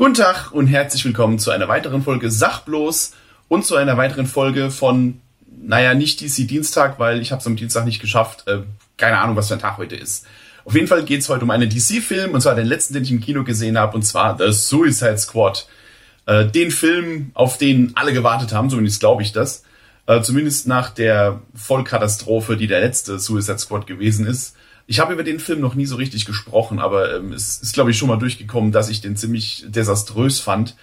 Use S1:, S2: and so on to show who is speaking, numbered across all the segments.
S1: Guten Tag und herzlich willkommen zu einer weiteren Folge Sachbloß und zu einer weiteren Folge von, naja, nicht DC Dienstag, weil ich habe es am Dienstag nicht geschafft. Äh, keine Ahnung, was für ein Tag heute ist. Auf jeden Fall geht es heute um einen DC-Film, und zwar den letzten, den ich im Kino gesehen habe, und zwar The Suicide Squad. Äh, den Film, auf den alle gewartet haben, zumindest glaube ich das. Äh, zumindest nach der Vollkatastrophe, die der letzte Suicide Squad gewesen ist. Ich habe über den Film noch nie so richtig gesprochen, aber ähm, es ist, glaube ich, schon mal durchgekommen, dass ich den ziemlich desaströs fand.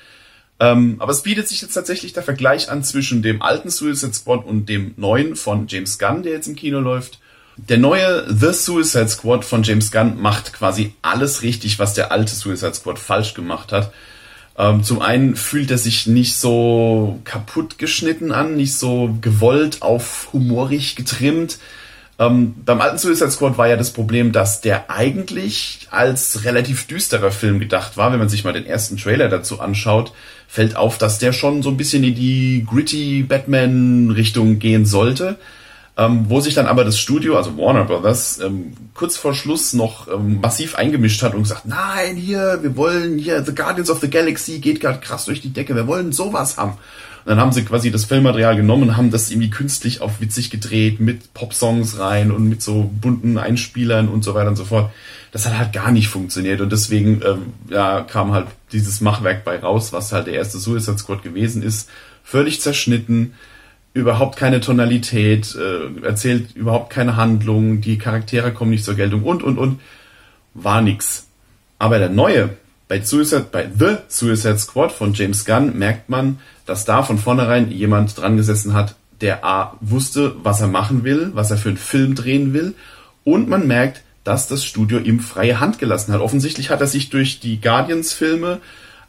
S1: Ähm, aber es bietet sich jetzt tatsächlich der Vergleich an zwischen dem alten Suicide Squad und dem neuen von James Gunn, der jetzt im Kino läuft. Der neue The Suicide Squad von James Gunn macht quasi alles richtig, was der alte Suicide Squad falsch gemacht hat. Ähm, zum einen fühlt er sich nicht so kaputt geschnitten an, nicht so gewollt auf humorig getrimmt. Ähm, beim alten Suicide Squad war ja das Problem, dass der eigentlich als relativ düsterer Film gedacht war. Wenn man sich mal den ersten Trailer dazu anschaut, fällt auf, dass der schon so ein bisschen in die gritty Batman-Richtung gehen sollte. Ähm, wo sich dann aber das Studio, also Warner Brothers, ähm, kurz vor Schluss noch ähm, massiv eingemischt hat und gesagt, nein, hier, wir wollen hier The Guardians of the Galaxy geht gerade krass durch die Decke, wir wollen sowas haben dann haben sie quasi das Filmmaterial genommen und haben das irgendwie künstlich auf witzig gedreht mit Popsongs rein und mit so bunten Einspielern und so weiter und so fort. Das hat halt gar nicht funktioniert und deswegen ähm, ja, kam halt dieses Machwerk bei raus, was halt der erste Suicide Squad gewesen ist. Völlig zerschnitten, überhaupt keine Tonalität, äh, erzählt überhaupt keine Handlung, die Charaktere kommen nicht zur Geltung und und und. War nix. Aber der neue, bei Suicide, bei The Suicide Squad von James Gunn merkt man, dass da von vornherein jemand dran gesessen hat, der A wusste, was er machen will, was er für einen Film drehen will, und man merkt, dass das Studio ihm freie Hand gelassen hat. Offensichtlich hat er sich durch die Guardians-Filme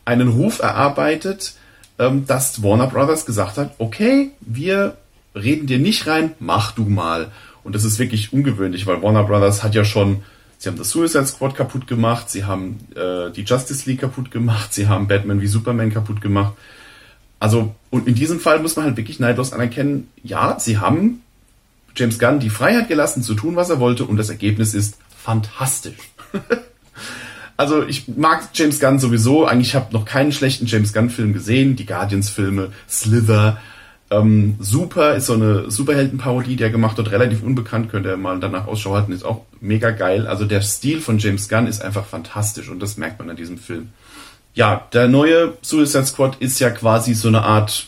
S1: einen Ruf erarbeitet, dass Warner Brothers gesagt hat, okay, wir reden dir nicht rein, mach du mal. Und das ist wirklich ungewöhnlich, weil Warner Brothers hat ja schon, sie haben das Suicide Squad kaputt gemacht, sie haben äh, die Justice League kaputt gemacht, sie haben Batman wie Superman kaputt gemacht. Also, und in diesem Fall muss man halt wirklich neidlos anerkennen, ja, sie haben James Gunn die Freiheit gelassen, zu tun, was er wollte, und das Ergebnis ist fantastisch. also, ich mag James Gunn sowieso. Eigentlich habe noch keinen schlechten James Gunn-Film gesehen. Die Guardians-Filme, Slither, ähm, Super ist so eine Superheldenparodie, die er gemacht hat, relativ unbekannt, könnt ihr mal danach Ausschau halten, ist auch mega geil. Also der Stil von James Gunn ist einfach fantastisch und das merkt man an diesem Film ja, der neue Suicide Squad ist ja quasi so eine Art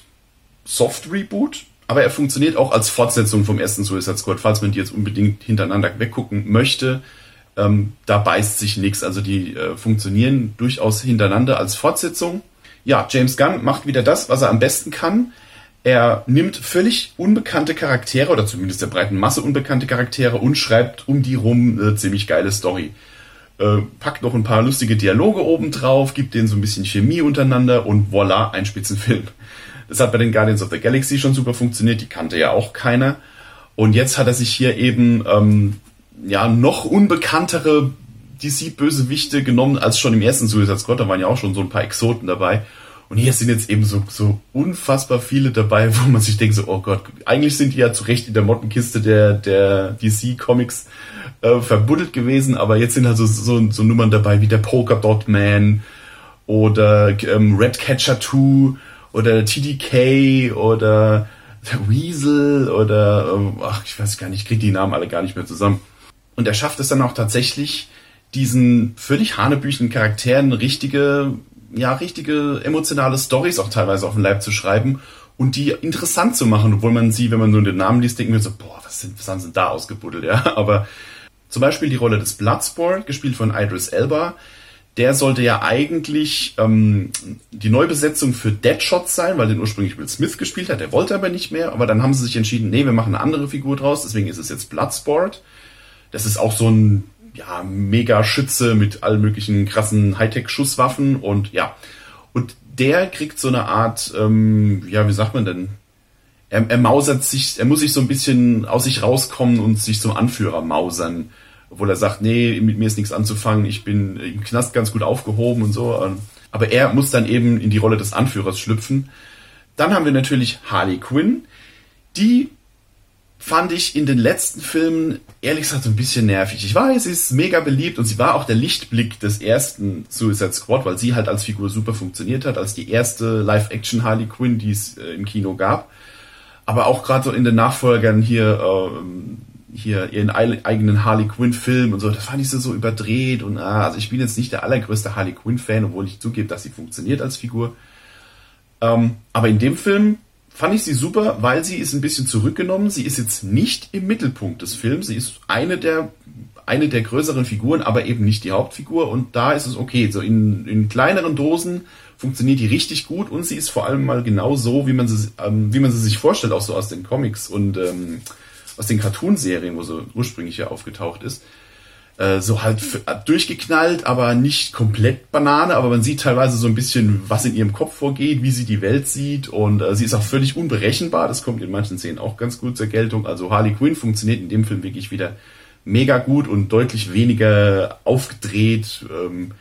S1: Soft-Reboot, aber er funktioniert auch als Fortsetzung vom ersten Suicide Squad, falls man die jetzt unbedingt hintereinander weggucken möchte. Ähm, da beißt sich nichts, also die äh, funktionieren durchaus hintereinander als Fortsetzung. Ja, James Gunn macht wieder das, was er am besten kann. Er nimmt völlig unbekannte Charaktere oder zumindest der breiten Masse unbekannte Charaktere und schreibt um die rum eine ziemlich geile Story äh, packt noch ein paar lustige Dialoge oben drauf, gibt denen so ein bisschen Chemie untereinander und voila, ein Spitzenfilm. Das hat bei den Guardians of the Galaxy schon super funktioniert, die kannte ja auch keiner. Und jetzt hat er sich hier eben ähm, ja noch unbekanntere DC-Bösewichte genommen als schon im ersten Suicide Squad. Da waren ja auch schon so ein paar Exoten dabei. Und hier sind jetzt eben so, so unfassbar viele dabei, wo man sich denkt so, oh Gott, eigentlich sind die ja zu Recht in der Mottenkiste der, der DC Comics äh, verbuddelt gewesen, aber jetzt sind also so, so Nummern dabei wie der Polka Dot Man oder ähm, Red Catcher 2 oder TDK oder der Weasel oder ähm, ach, ich weiß gar nicht, ich kriege die Namen alle gar nicht mehr zusammen. Und er schafft es dann auch tatsächlich, diesen völlig hanebüchenden Charakteren richtige, ja, richtige emotionale Stories auch teilweise auf den Leib zu schreiben und die interessant zu machen, obwohl man sie, wenn man nur den Namen liest, denkt man so, boah, was, sind, was haben sie da ausgebuddelt, ja, aber zum Beispiel die Rolle des Bloodsport, gespielt von Idris Elba. Der sollte ja eigentlich ähm, die Neubesetzung für Deadshot sein, weil den ursprünglich Will Smith gespielt hat. Der wollte aber nicht mehr. Aber dann haben sie sich entschieden, nee, wir machen eine andere Figur draus. Deswegen ist es jetzt Bloodsport. Das ist auch so ein ja, mega Schütze mit allen möglichen krassen Hightech-Schusswaffen und ja. Und der kriegt so eine Art, ähm, ja, wie sagt man denn? Er, er mausert sich, er muss sich so ein bisschen aus sich rauskommen und sich zum Anführer mausern obwohl er sagt, nee, mit mir ist nichts anzufangen, ich bin im Knast ganz gut aufgehoben und so. Ähm, aber er muss dann eben in die Rolle des Anführers schlüpfen. Dann haben wir natürlich Harley Quinn, die fand ich in den letzten Filmen ehrlich gesagt so ein bisschen nervig. Ich weiß, sie ist mega beliebt und sie war auch der Lichtblick des ersten Suicide Squad, weil sie halt als Figur super funktioniert hat, als die erste Live-Action Harley Quinn, die es äh, im Kino gab. Aber auch gerade so in den Nachfolgern hier, äh, hier ihren eigenen Harley Quinn Film und so, das fand ich so, so überdreht und ah, also ich bin jetzt nicht der allergrößte Harley Quinn Fan, obwohl ich zugebe, dass sie funktioniert als Figur. Ähm, aber in dem Film fand ich sie super, weil sie ist ein bisschen zurückgenommen. Sie ist jetzt nicht im Mittelpunkt des Films. Sie ist eine der, eine der größeren Figuren, aber eben nicht die Hauptfigur. Und da ist es okay. So in, in kleineren Dosen funktioniert die richtig gut und sie ist vor allem mal genau so, wie man sie, ähm, wie man sie sich vorstellt, auch so aus den Comics und ähm, aus den Cartoonserien, wo sie ursprünglich ja aufgetaucht ist. Äh, so halt durchgeknallt, aber nicht komplett Banane, aber man sieht teilweise so ein bisschen, was in ihrem Kopf vorgeht, wie sie die Welt sieht und äh, sie ist auch völlig unberechenbar, das kommt in manchen Szenen auch ganz gut zur Geltung. Also Harley Quinn funktioniert in dem Film wirklich wieder mega gut und deutlich weniger aufgedreht ähm,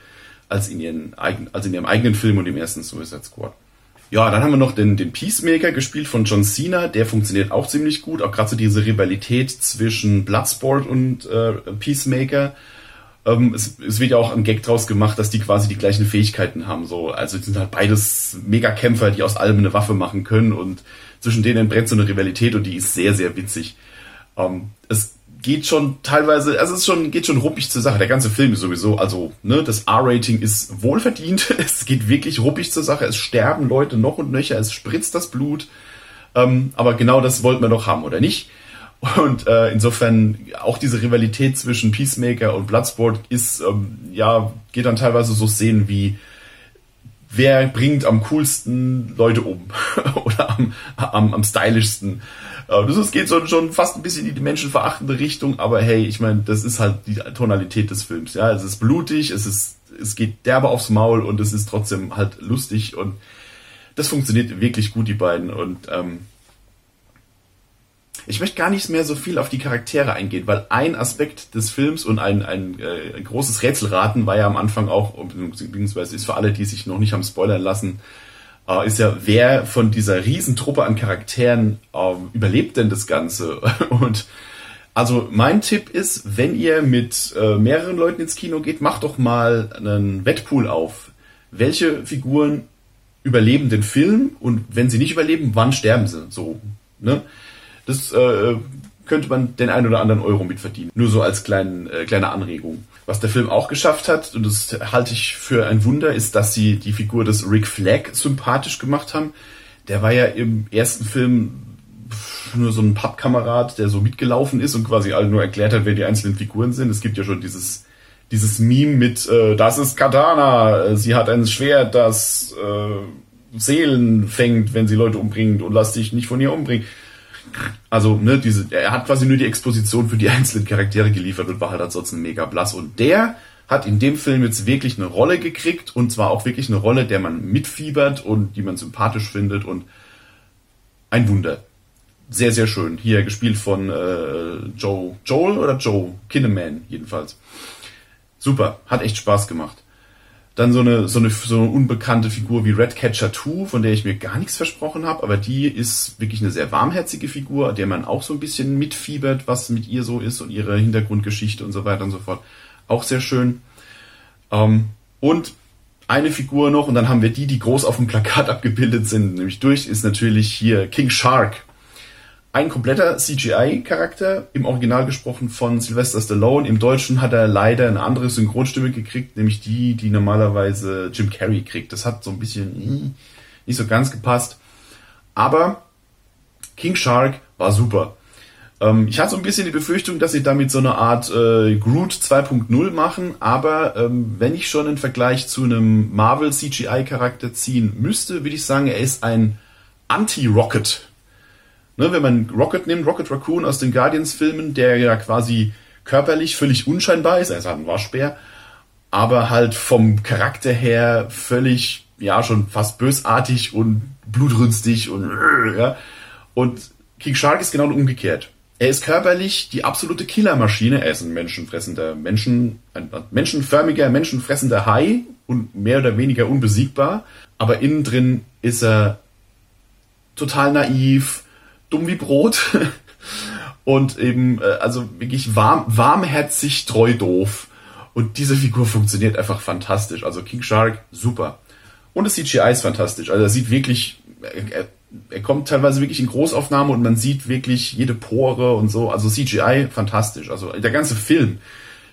S1: als, in ihren eigen, als in ihrem eigenen Film und im ersten Suicide Squad. Ja, dann haben wir noch den, den Peacemaker gespielt von John Cena. Der funktioniert auch ziemlich gut. Auch gerade so diese Rivalität zwischen Bloodsport und äh, Peacemaker. Ähm, es, es wird ja auch ein Gag draus gemacht, dass die quasi die gleichen Fähigkeiten haben. So, also die sind halt beides Megakämpfer, die aus allem eine Waffe machen können. Und zwischen denen entbrennt so eine Rivalität und die ist sehr, sehr witzig. Ähm, es geht schon teilweise, also es ist schon, geht schon ruppig zur Sache. Der ganze Film ist sowieso, also, ne, das R-Rating ist wohlverdient. Es geht wirklich ruppig zur Sache. Es sterben Leute noch und nöcher, es spritzt das Blut. Ähm, aber genau das wollten wir doch haben, oder nicht? Und äh, insofern auch diese Rivalität zwischen Peacemaker und Bloodsport ist, ähm, ja, geht dann teilweise so Szenen wie, wer bringt am coolsten Leute um oder am, am, am stylischsten. Das geht so, schon fast ein bisschen in die menschenverachtende Richtung, aber hey, ich meine, das ist halt die Tonalität des Films. Ja, es ist blutig, es ist, es geht derbe aufs Maul und es ist trotzdem halt lustig und das funktioniert wirklich gut, die beiden. Und ähm, ich möchte gar nicht mehr so viel auf die Charaktere eingehen, weil ein Aspekt des Films und ein, ein, äh, ein großes Rätselraten war ja am Anfang auch, beziehungsweise ist für alle, die sich noch nicht haben spoilern lassen, äh, ist ja, wer von dieser Riesentruppe an Charakteren äh, überlebt denn das Ganze? Und also mein Tipp ist, wenn ihr mit äh, mehreren Leuten ins Kino geht, macht doch mal einen Wettpool auf. Welche Figuren überleben den Film und wenn sie nicht überleben, wann sterben sie? So, ne? Das äh, könnte man den einen oder anderen Euro mitverdienen. Nur so als kleinen, äh, kleine Anregung. Was der Film auch geschafft hat, und das halte ich für ein Wunder, ist, dass sie die Figur des Rick Flag sympathisch gemacht haben. Der war ja im ersten Film nur so ein Pappkamerad, der so mitgelaufen ist und quasi allen nur erklärt hat, wer die einzelnen Figuren sind. Es gibt ja schon dieses dieses Meme mit äh, das ist Katana, sie hat ein Schwert, das äh, Seelen fängt, wenn sie Leute umbringt und lass dich nicht von ihr umbringen. Also, ne, diese, er hat quasi nur die Exposition für die einzelnen Charaktere geliefert und war halt ansonsten mega blass. Und der hat in dem Film jetzt wirklich eine Rolle gekriegt und zwar auch wirklich eine Rolle, der man mitfiebert und die man sympathisch findet und ein Wunder. Sehr, sehr schön. Hier gespielt von äh, Joe, Joel oder Joe? Kinneman jedenfalls. Super, hat echt Spaß gemacht. Dann so eine, so eine, so eine unbekannte Figur wie Redcatcher 2, von der ich mir gar nichts versprochen habe, aber die ist wirklich eine sehr warmherzige Figur, der man auch so ein bisschen mitfiebert, was mit ihr so ist und ihre Hintergrundgeschichte und so weiter und so fort. Auch sehr schön. Ähm, und eine Figur noch, und dann haben wir die, die groß auf dem Plakat abgebildet sind, nämlich durch, ist natürlich hier King Shark ein kompletter CGI-Charakter, im Original gesprochen von Sylvester Stallone. Im Deutschen hat er leider eine andere Synchronstimme gekriegt, nämlich die, die normalerweise Jim Carrey kriegt. Das hat so ein bisschen hm, nicht so ganz gepasst. Aber King Shark war super. Ähm, ich hatte so ein bisschen die Befürchtung, dass sie damit so eine Art äh, Groot 2.0 machen, aber ähm, wenn ich schon einen Vergleich zu einem Marvel CGI-Charakter ziehen müsste, würde ich sagen, er ist ein Anti-Rocket Ne, wenn man Rocket nimmt, Rocket Raccoon aus den Guardians-Filmen, der ja quasi körperlich völlig unscheinbar ist, er ist halt ein Waschbär, aber halt vom Charakter her völlig, ja, schon fast bösartig und blutrünstig und, ja. Und King Shark ist genau umgekehrt. Er ist körperlich die absolute Killermaschine. Er ist ein menschenfressender, Menschen, ein menschenförmiger, menschenfressender Hai und mehr oder weniger unbesiegbar. Aber innen drin ist er total naiv, dumm wie Brot. und eben, äh, also wirklich warm, warmherzig, treu doof. Und diese Figur funktioniert einfach fantastisch. Also King Shark, super. Und das CGI ist fantastisch. Also er sieht wirklich, er, er kommt teilweise wirklich in Großaufnahme und man sieht wirklich jede Pore und so. Also CGI fantastisch. Also der ganze Film.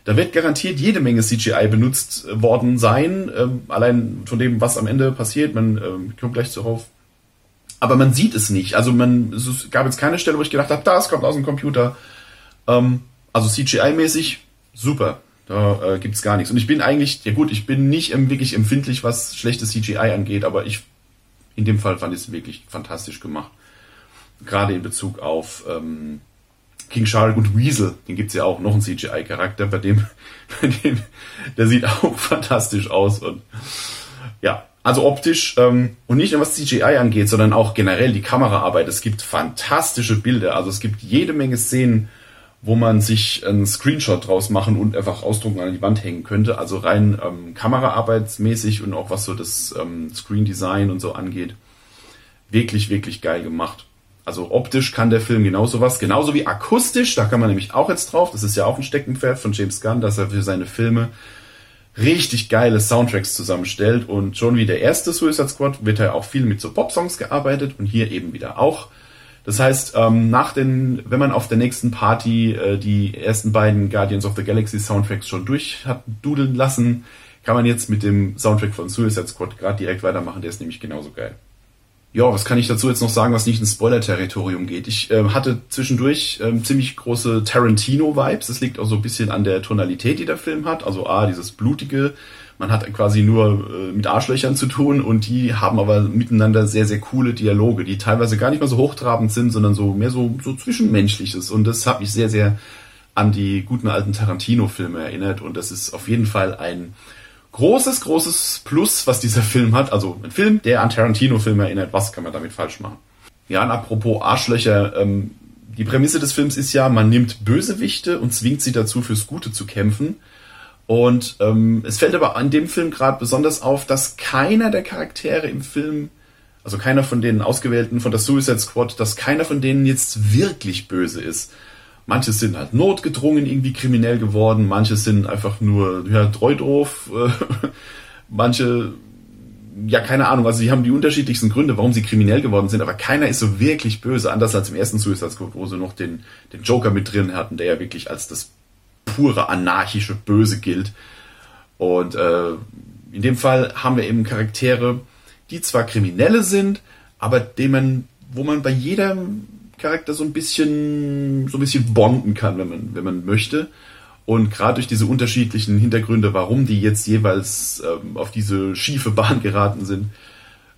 S1: Da wird garantiert jede Menge CGI benutzt worden sein. Ähm, allein von dem, was am Ende passiert. Man ähm, kommt gleich darauf. Aber man sieht es nicht. Also man, es gab jetzt keine Stelle, wo ich gedacht habe, das kommt aus dem Computer. Ähm, also CGI-mäßig super. Da äh, gibt's gar nichts. Und ich bin eigentlich, ja gut, ich bin nicht ähm, wirklich empfindlich, was schlechtes CGI angeht, aber ich, in dem Fall fand ich es wirklich fantastisch gemacht. Gerade in Bezug auf ähm, King Shark und Weasel, den gibt's ja auch, noch ein CGI-Charakter, bei dem, bei dem, der sieht auch fantastisch aus und ja, also optisch ähm, und nicht nur was CGI angeht, sondern auch generell die Kameraarbeit. Es gibt fantastische Bilder, also es gibt jede Menge Szenen, wo man sich einen Screenshot draus machen und einfach ausdrucken an die Wand hängen könnte. Also rein ähm, kameraarbeitsmäßig und auch was so das ähm, Screen Design und so angeht. Wirklich, wirklich geil gemacht. Also optisch kann der Film genauso was, genauso wie akustisch, da kann man nämlich auch jetzt drauf. Das ist ja auch ein Steckenpferd von James Gunn, dass er für seine Filme richtig geile Soundtracks zusammenstellt. Und schon wie der erste Suicide Squad wird er auch viel mit so Pop-Songs gearbeitet und hier eben wieder auch. Das heißt, ähm, nach den, wenn man auf der nächsten Party äh, die ersten beiden Guardians of the Galaxy Soundtracks schon durch hat dudeln lassen, kann man jetzt mit dem Soundtrack von Suicide Squad gerade direkt weitermachen. Der ist nämlich genauso geil. Ja, was kann ich dazu jetzt noch sagen, was nicht ins Spoiler-Territorium geht? Ich äh, hatte zwischendurch ähm, ziemlich große Tarantino-Vibes. Das liegt auch so ein bisschen an der Tonalität, die der Film hat. Also A, dieses blutige, man hat quasi nur äh, mit Arschlöchern zu tun und die haben aber miteinander sehr, sehr coole Dialoge, die teilweise gar nicht mal so hochtrabend sind, sondern so mehr so, so zwischenmenschliches. Und das hat mich sehr, sehr an die guten alten Tarantino-Filme erinnert. Und das ist auf jeden Fall ein großes, großes Plus, was dieser Film hat. Also ein Film, der an Tarantino-Filme erinnert. Was kann man damit falsch machen? Ja, und apropos Arschlöcher, ähm, die Prämisse des Films ist ja, man nimmt Bösewichte und zwingt sie dazu, fürs Gute zu kämpfen. Und ähm, es fällt aber an dem Film gerade besonders auf, dass keiner der Charaktere im Film, also keiner von den Ausgewählten von der Suicide Squad, dass keiner von denen jetzt wirklich böse ist. Manche sind halt notgedrungen irgendwie kriminell geworden, manche sind einfach nur ja, treu doof, manche, ja keine Ahnung, also sie haben die unterschiedlichsten Gründe, warum sie kriminell geworden sind, aber keiner ist so wirklich böse, anders als im ersten Suicide Squad, wo sie noch den, den Joker mit drin hatten, der ja wirklich als das pure anarchische Böse gilt. Und äh, in dem Fall haben wir eben Charaktere, die zwar Kriminelle sind, aber dem man, wo man bei jedem Charakter so ein bisschen, so ein bisschen bonden kann, wenn man, wenn man möchte. Und gerade durch diese unterschiedlichen Hintergründe, warum die jetzt jeweils ähm, auf diese schiefe Bahn geraten sind,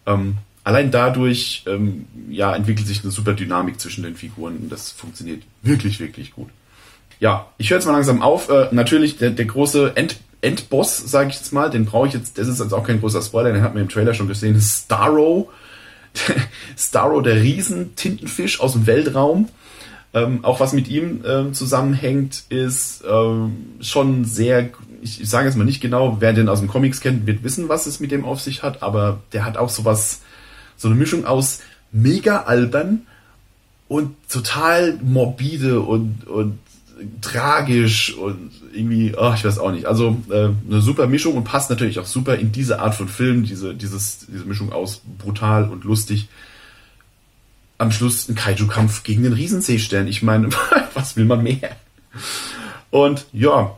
S1: ähm, allein dadurch ähm, ja, entwickelt sich eine super Dynamik zwischen den Figuren und das funktioniert wirklich, wirklich gut ja, ich höre jetzt mal langsam auf. Äh, natürlich der, der große End, Endboss, sage ich jetzt mal, den brauche ich jetzt, das ist jetzt auch kein großer Spoiler, den hat man im Trailer schon gesehen, ist Starro. Starro, der Riesen-Tintenfisch aus dem Weltraum. Ähm, auch was mit ihm ähm, zusammenhängt, ist ähm, schon sehr, ich, ich sage jetzt mal nicht genau, wer den aus dem Comics kennt, wird wissen, was es mit dem auf sich hat, aber der hat auch sowas, so eine Mischung aus mega albern und total morbide und, und tragisch und irgendwie, oh, ich weiß auch nicht. Also äh, eine super Mischung und passt natürlich auch super in diese Art von Film, diese, dieses, diese Mischung aus brutal und lustig. Am Schluss ein Kaiju-Kampf gegen den Riesenseestern. Ich meine, was will man mehr? Und ja,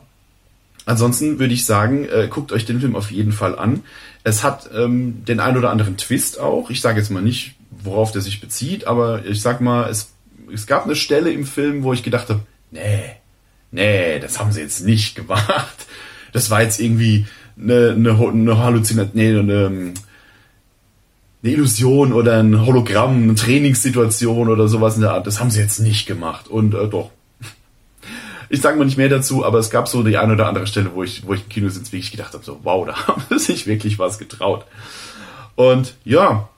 S1: ansonsten würde ich sagen, äh, guckt euch den Film auf jeden Fall an. Es hat ähm, den ein oder anderen Twist auch. Ich sage jetzt mal nicht, worauf der sich bezieht, aber ich sag mal, es, es gab eine Stelle im Film, wo ich gedacht habe, nee, nee, das haben sie jetzt nicht gemacht. Das war jetzt irgendwie eine, eine, eine Halluzination, nee, eine, eine Illusion oder ein Hologramm, eine Trainingssituation oder sowas in der Art. Das haben sie jetzt nicht gemacht. Und äh, doch. Ich sage mal nicht mehr dazu, aber es gab so die eine oder andere Stelle, wo ich, wo ich im Kino sitze, wirklich gedacht habe, so, wow, da haben sie sich wirklich was getraut. Und ja,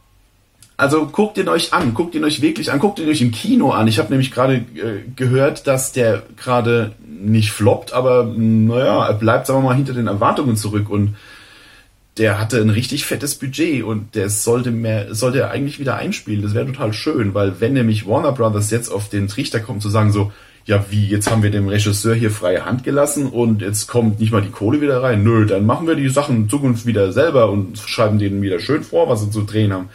S1: also guckt ihn euch an, guckt ihn euch wirklich an, guckt ihn euch im Kino an. Ich habe nämlich gerade äh, gehört, dass der gerade nicht floppt, aber naja, er bleibt, sagen wir mal, hinter den Erwartungen zurück und der hatte ein richtig fettes Budget und der sollte mehr, sollte er eigentlich wieder einspielen. Das wäre total schön, weil wenn nämlich Warner Brothers jetzt auf den Trichter kommt zu sagen so, ja wie, jetzt haben wir dem Regisseur hier freie Hand gelassen und jetzt kommt nicht mal die Kohle wieder rein. Nö, dann machen wir die Sachen in Zukunft wieder selber und schreiben denen wieder schön vor, was sie zu drehen haben.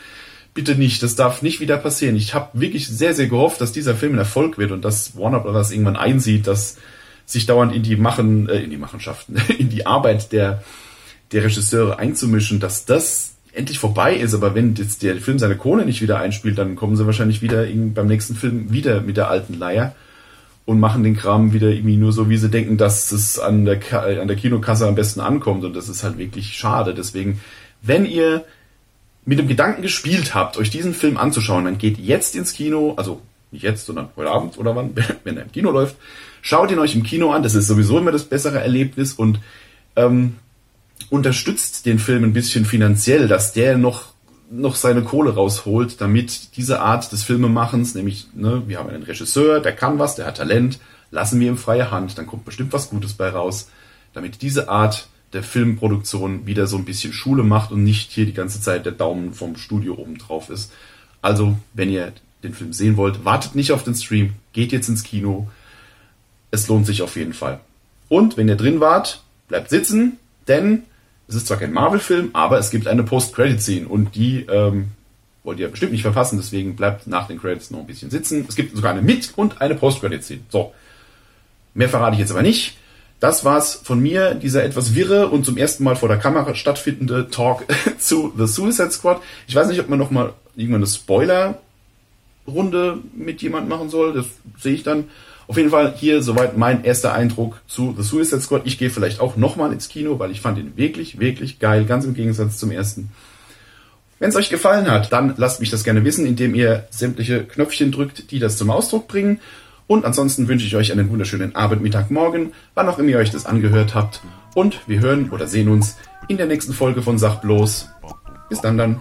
S1: Bitte nicht, das darf nicht wieder passieren. Ich habe wirklich sehr, sehr gehofft, dass dieser Film ein Erfolg wird und dass Warner Brothers irgendwann einsieht, dass sich dauernd in die Machen, äh, in die Machenschaften, in die Arbeit der, der Regisseure einzumischen, dass das endlich vorbei ist. Aber wenn jetzt der Film seine Kohle nicht wieder einspielt, dann kommen sie wahrscheinlich wieder beim nächsten Film wieder mit der alten Leier und machen den Kram wieder irgendwie nur so, wie sie denken, dass es an der, an der Kinokasse am besten ankommt. Und das ist halt wirklich schade. Deswegen, wenn ihr mit dem Gedanken gespielt habt, euch diesen Film anzuschauen, dann geht jetzt ins Kino, also nicht jetzt, sondern heute Abend oder wann, wenn er im Kino läuft, schaut ihn euch im Kino an. Das ist sowieso immer das bessere Erlebnis und ähm, unterstützt den Film ein bisschen finanziell, dass der noch noch seine Kohle rausholt, damit diese Art des Filmemachens, nämlich, ne, wir haben einen Regisseur, der kann was, der hat Talent, lassen wir ihm freie Hand, dann kommt bestimmt was Gutes bei raus, damit diese Art der Filmproduktion wieder so ein bisschen Schule macht und nicht hier die ganze Zeit der Daumen vom Studio oben drauf ist. Also, wenn ihr den Film sehen wollt, wartet nicht auf den Stream, geht jetzt ins Kino. Es lohnt sich auf jeden Fall. Und wenn ihr drin wart, bleibt sitzen, denn es ist zwar kein Marvel-Film, aber es gibt eine Post-Credit-Scene und die ähm, wollt ihr bestimmt nicht verpassen, deswegen bleibt nach den Credits noch ein bisschen sitzen. Es gibt sogar eine Mit- und eine Post-Credit-Scene. So, mehr verrate ich jetzt aber nicht. Das war's von mir, dieser etwas wirre und zum ersten Mal vor der Kamera stattfindende Talk zu The Suicide Squad. Ich weiß nicht, ob man noch mal irgendwann eine Spoiler-Runde mit jemand machen soll. Das sehe ich dann. Auf jeden Fall hier soweit mein erster Eindruck zu The Suicide Squad. Ich gehe vielleicht auch nochmal ins Kino, weil ich fand ihn wirklich, wirklich geil, ganz im Gegensatz zum ersten. Wenn es euch gefallen hat, dann lasst mich das gerne wissen, indem ihr sämtliche Knöpfchen drückt, die das zum Ausdruck bringen. Und ansonsten wünsche ich euch einen wunderschönen Abend, Mittag, Morgen, wann auch immer ihr euch das angehört habt. Und wir hören oder sehen uns in der nächsten Folge von Sach bloß. Bis dann dann.